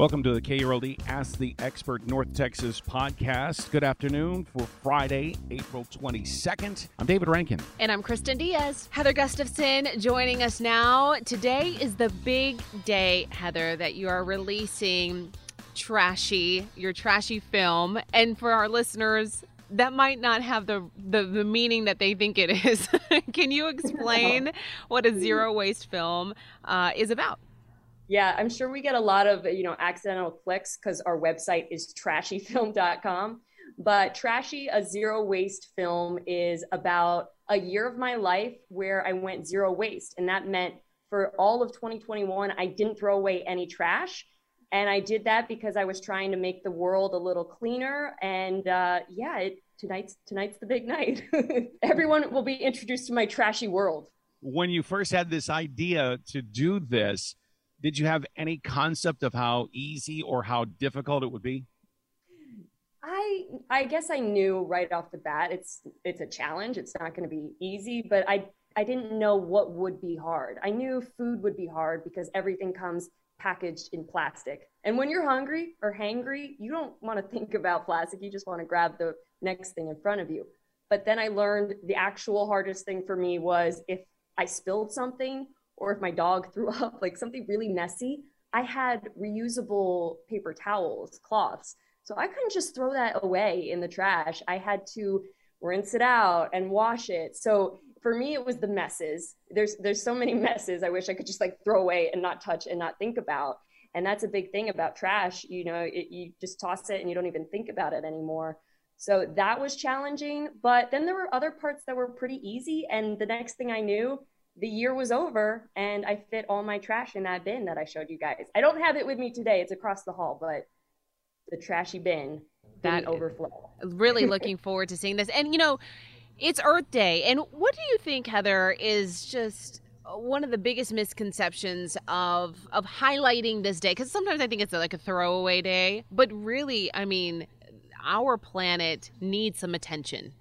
Welcome to the KRLD Ask the Expert North Texas podcast. Good afternoon for Friday, April 22nd. I'm David Rankin. And I'm Kristen Diaz. Heather Gustafson joining us now. Today is the big day, Heather, that you are releasing Trashy, your trashy film. And for our listeners, that might not have the, the, the meaning that they think it is. Can you explain what a zero waste film uh, is about? Yeah, I'm sure we get a lot of, you know, accidental clicks because our website is trashyfilm.com. But Trashy, a zero waste film, is about a year of my life where I went zero waste. And that meant for all of 2021, I didn't throw away any trash. And I did that because I was trying to make the world a little cleaner. And uh, yeah, it, tonight's tonight's the big night. Everyone will be introduced to my trashy world. When you first had this idea to do this, did you have any concept of how easy or how difficult it would be? I I guess I knew right off the bat it's it's a challenge. It's not going to be easy, but I I didn't know what would be hard. I knew food would be hard because everything comes packaged in plastic. And when you're hungry or hangry, you don't want to think about plastic. You just want to grab the next thing in front of you. But then I learned the actual hardest thing for me was if I spilled something or if my dog threw up like something really messy, I had reusable paper towels, cloths. So I couldn't just throw that away in the trash. I had to rinse it out and wash it. So for me it was the messes. There's there's so many messes I wish I could just like throw away and not touch and not think about. And that's a big thing about trash, you know, it, you just toss it and you don't even think about it anymore. So that was challenging, but then there were other parts that were pretty easy and the next thing I knew, the year was over and I fit all my trash in that bin that I showed you guys. I don't have it with me today. It's across the hall, but the trashy bin that uh, overflow. Really looking forward to seeing this. And you know, it's Earth Day. And what do you think, Heather, is just one of the biggest misconceptions of of highlighting this day because sometimes I think it's like a throwaway day, but really, I mean, our planet needs some attention.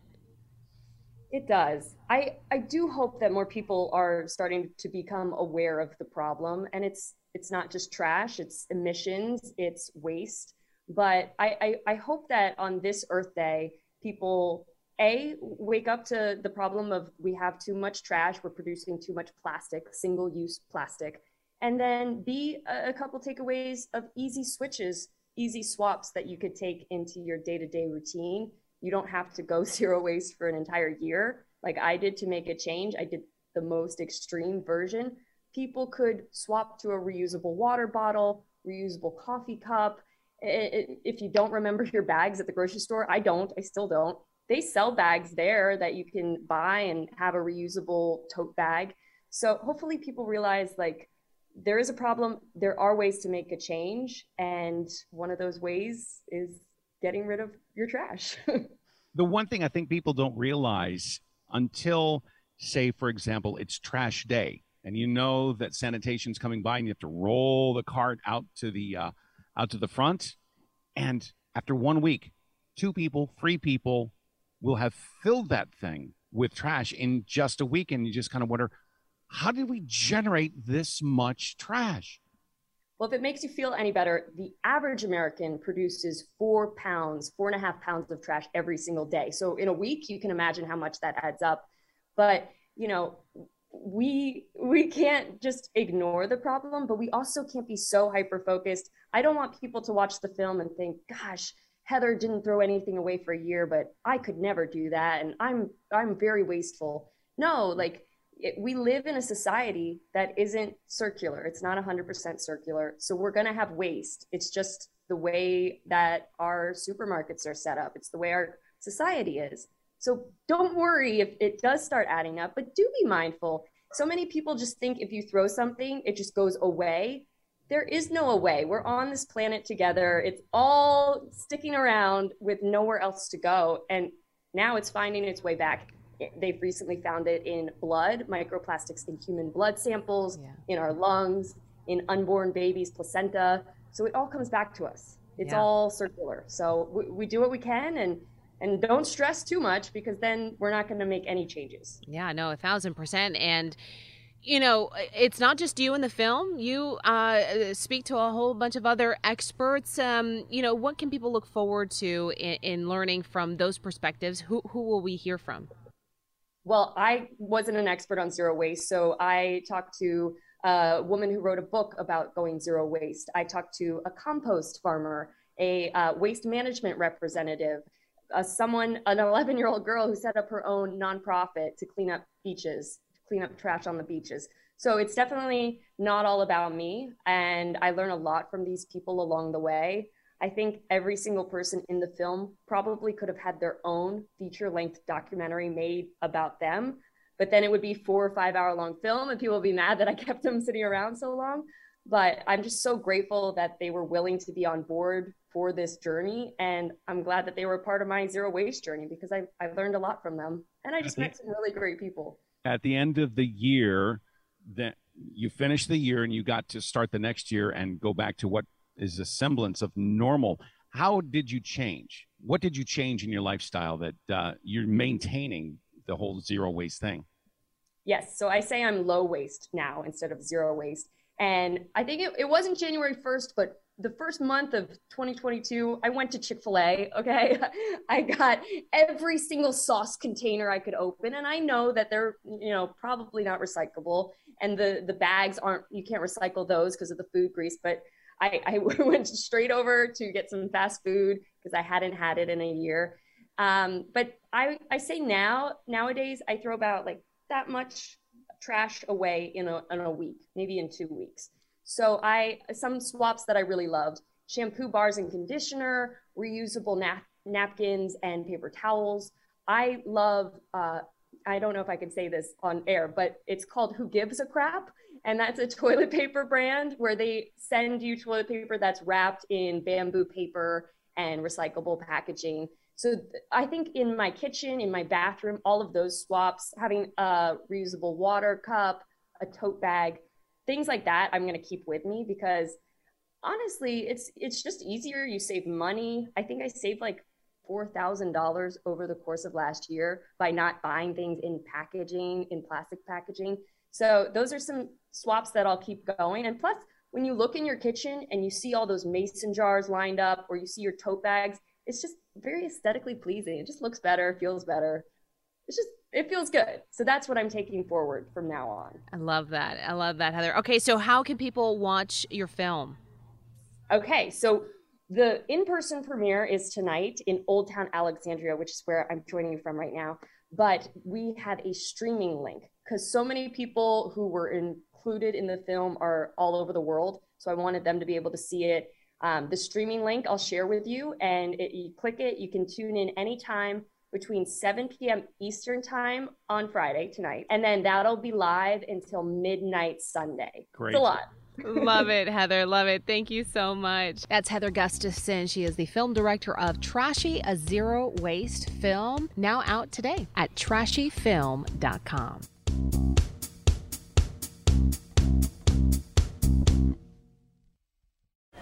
It does. I, I do hope that more people are starting to become aware of the problem. And it's it's not just trash, it's emissions, it's waste. But I, I, I hope that on this Earth Day, people a wake up to the problem of we have too much trash, we're producing too much plastic, single-use plastic. And then b a, couple takeaways of easy switches, easy swaps that you could take into your day-to-day routine you don't have to go zero waste for an entire year like I did to make a change. I did the most extreme version. People could swap to a reusable water bottle, reusable coffee cup. If you don't remember your bags at the grocery store, I don't, I still don't. They sell bags there that you can buy and have a reusable tote bag. So hopefully people realize like there is a problem. There are ways to make a change. And one of those ways is getting rid of your trash. the one thing I think people don't realize until, say, for example, it's trash day, and you know that sanitation's coming by, and you have to roll the cart out to the uh, out to the front, and after one week, two people, three people will have filled that thing with trash in just a week, and you just kind of wonder, how did we generate this much trash? Well, if it makes you feel any better, the average American produces four pounds, four and a half pounds of trash every single day. So in a week, you can imagine how much that adds up. But, you know, we we can't just ignore the problem, but we also can't be so hyper focused. I don't want people to watch the film and think, gosh, Heather didn't throw anything away for a year, but I could never do that. And I'm I'm very wasteful. No, like it, we live in a society that isn't circular. It's not 100% circular. So we're going to have waste. It's just the way that our supermarkets are set up, it's the way our society is. So don't worry if it does start adding up, but do be mindful. so many people just think if you throw something, it just goes away. There is no away. We're on this planet together. It's all sticking around with nowhere else to go. And now it's finding its way back. They've recently found it in blood, microplastics in human blood samples, yeah. in our lungs, in unborn babies' placenta. So it all comes back to us. It's yeah. all circular. So we, we do what we can and and don't stress too much because then we're not going to make any changes. Yeah, no, a thousand percent. And you know, it's not just you in the film. You uh, speak to a whole bunch of other experts. Um, you know, what can people look forward to in, in learning from those perspectives? Who who will we hear from? Well, I wasn't an expert on zero waste, so I talked to a woman who wrote a book about going zero waste. I talked to a compost farmer, a uh, waste management representative, uh, someone, an 11 year old girl who set up her own nonprofit to clean up beaches, clean up trash on the beaches. So it's definitely not all about me. And I learn a lot from these people along the way. I think every single person in the film probably could have had their own feature length documentary made about them but then it would be four or five hour long film and people would be mad that I kept them sitting around so long. But I'm just so grateful that they were willing to be on board for this journey. And I'm glad that they were part of my zero waste journey because I, I learned a lot from them. And I just met some really great people. At the end of the year, that you finished the year and you got to start the next year and go back to what is a semblance of normal. How did you change? What did you change in your lifestyle that uh, you're maintaining the whole zero waste thing? Yes. So I say I'm low waste now instead of zero waste. And I think it, it wasn't January 1st, but the first month of 2022, I went to Chick fil A. Okay. I got every single sauce container I could open. And I know that they're, you know, probably not recyclable. And the, the bags aren't, you can't recycle those because of the food grease. But I, I went straight over to get some fast food because I hadn't had it in a year. Um, but I, I say now, nowadays, I throw about like that much trash away in a, in a week, maybe in two weeks. So I, some swaps that I really loved, shampoo bars and conditioner, reusable nap- napkins and paper towels. I love, uh, I don't know if I can say this on air, but it's called Who Gives a Crap. And that's a toilet paper brand where they send you toilet paper that's wrapped in bamboo paper and recyclable packaging. So I think in my kitchen, in my bathroom, all of those swaps, having a reusable water cup, a tote bag, things like that, I'm going to keep with me because honestly, it's it's just easier. You save money. I think I saved like four thousand dollars over the course of last year by not buying things in packaging, in plastic packaging. So those are some swaps that I'll keep going. And plus, when you look in your kitchen and you see all those mason jars lined up, or you see your tote bags, it's just very aesthetically pleasing. It just looks better, feels better. It's just it feels good. So that's what I'm taking forward from now on. I love that. I love that, Heather. Okay, so how can people watch your film? Okay, so the in-person premiere is tonight in Old Town Alexandria, which is where I'm joining you from right now. But we have a streaming link because so many people who were included in the film are all over the world. So I wanted them to be able to see it um, the streaming link I'll share with you, and it, you click it, you can tune in anytime between 7 p.m. Eastern time on Friday tonight, and then that'll be live until midnight Sunday. Great. It's a lot. Love it, Heather. Love it. Thank you so much. That's Heather Gustafson. She is the film director of Trashy, a zero waste film, now out today at trashyfilm.com.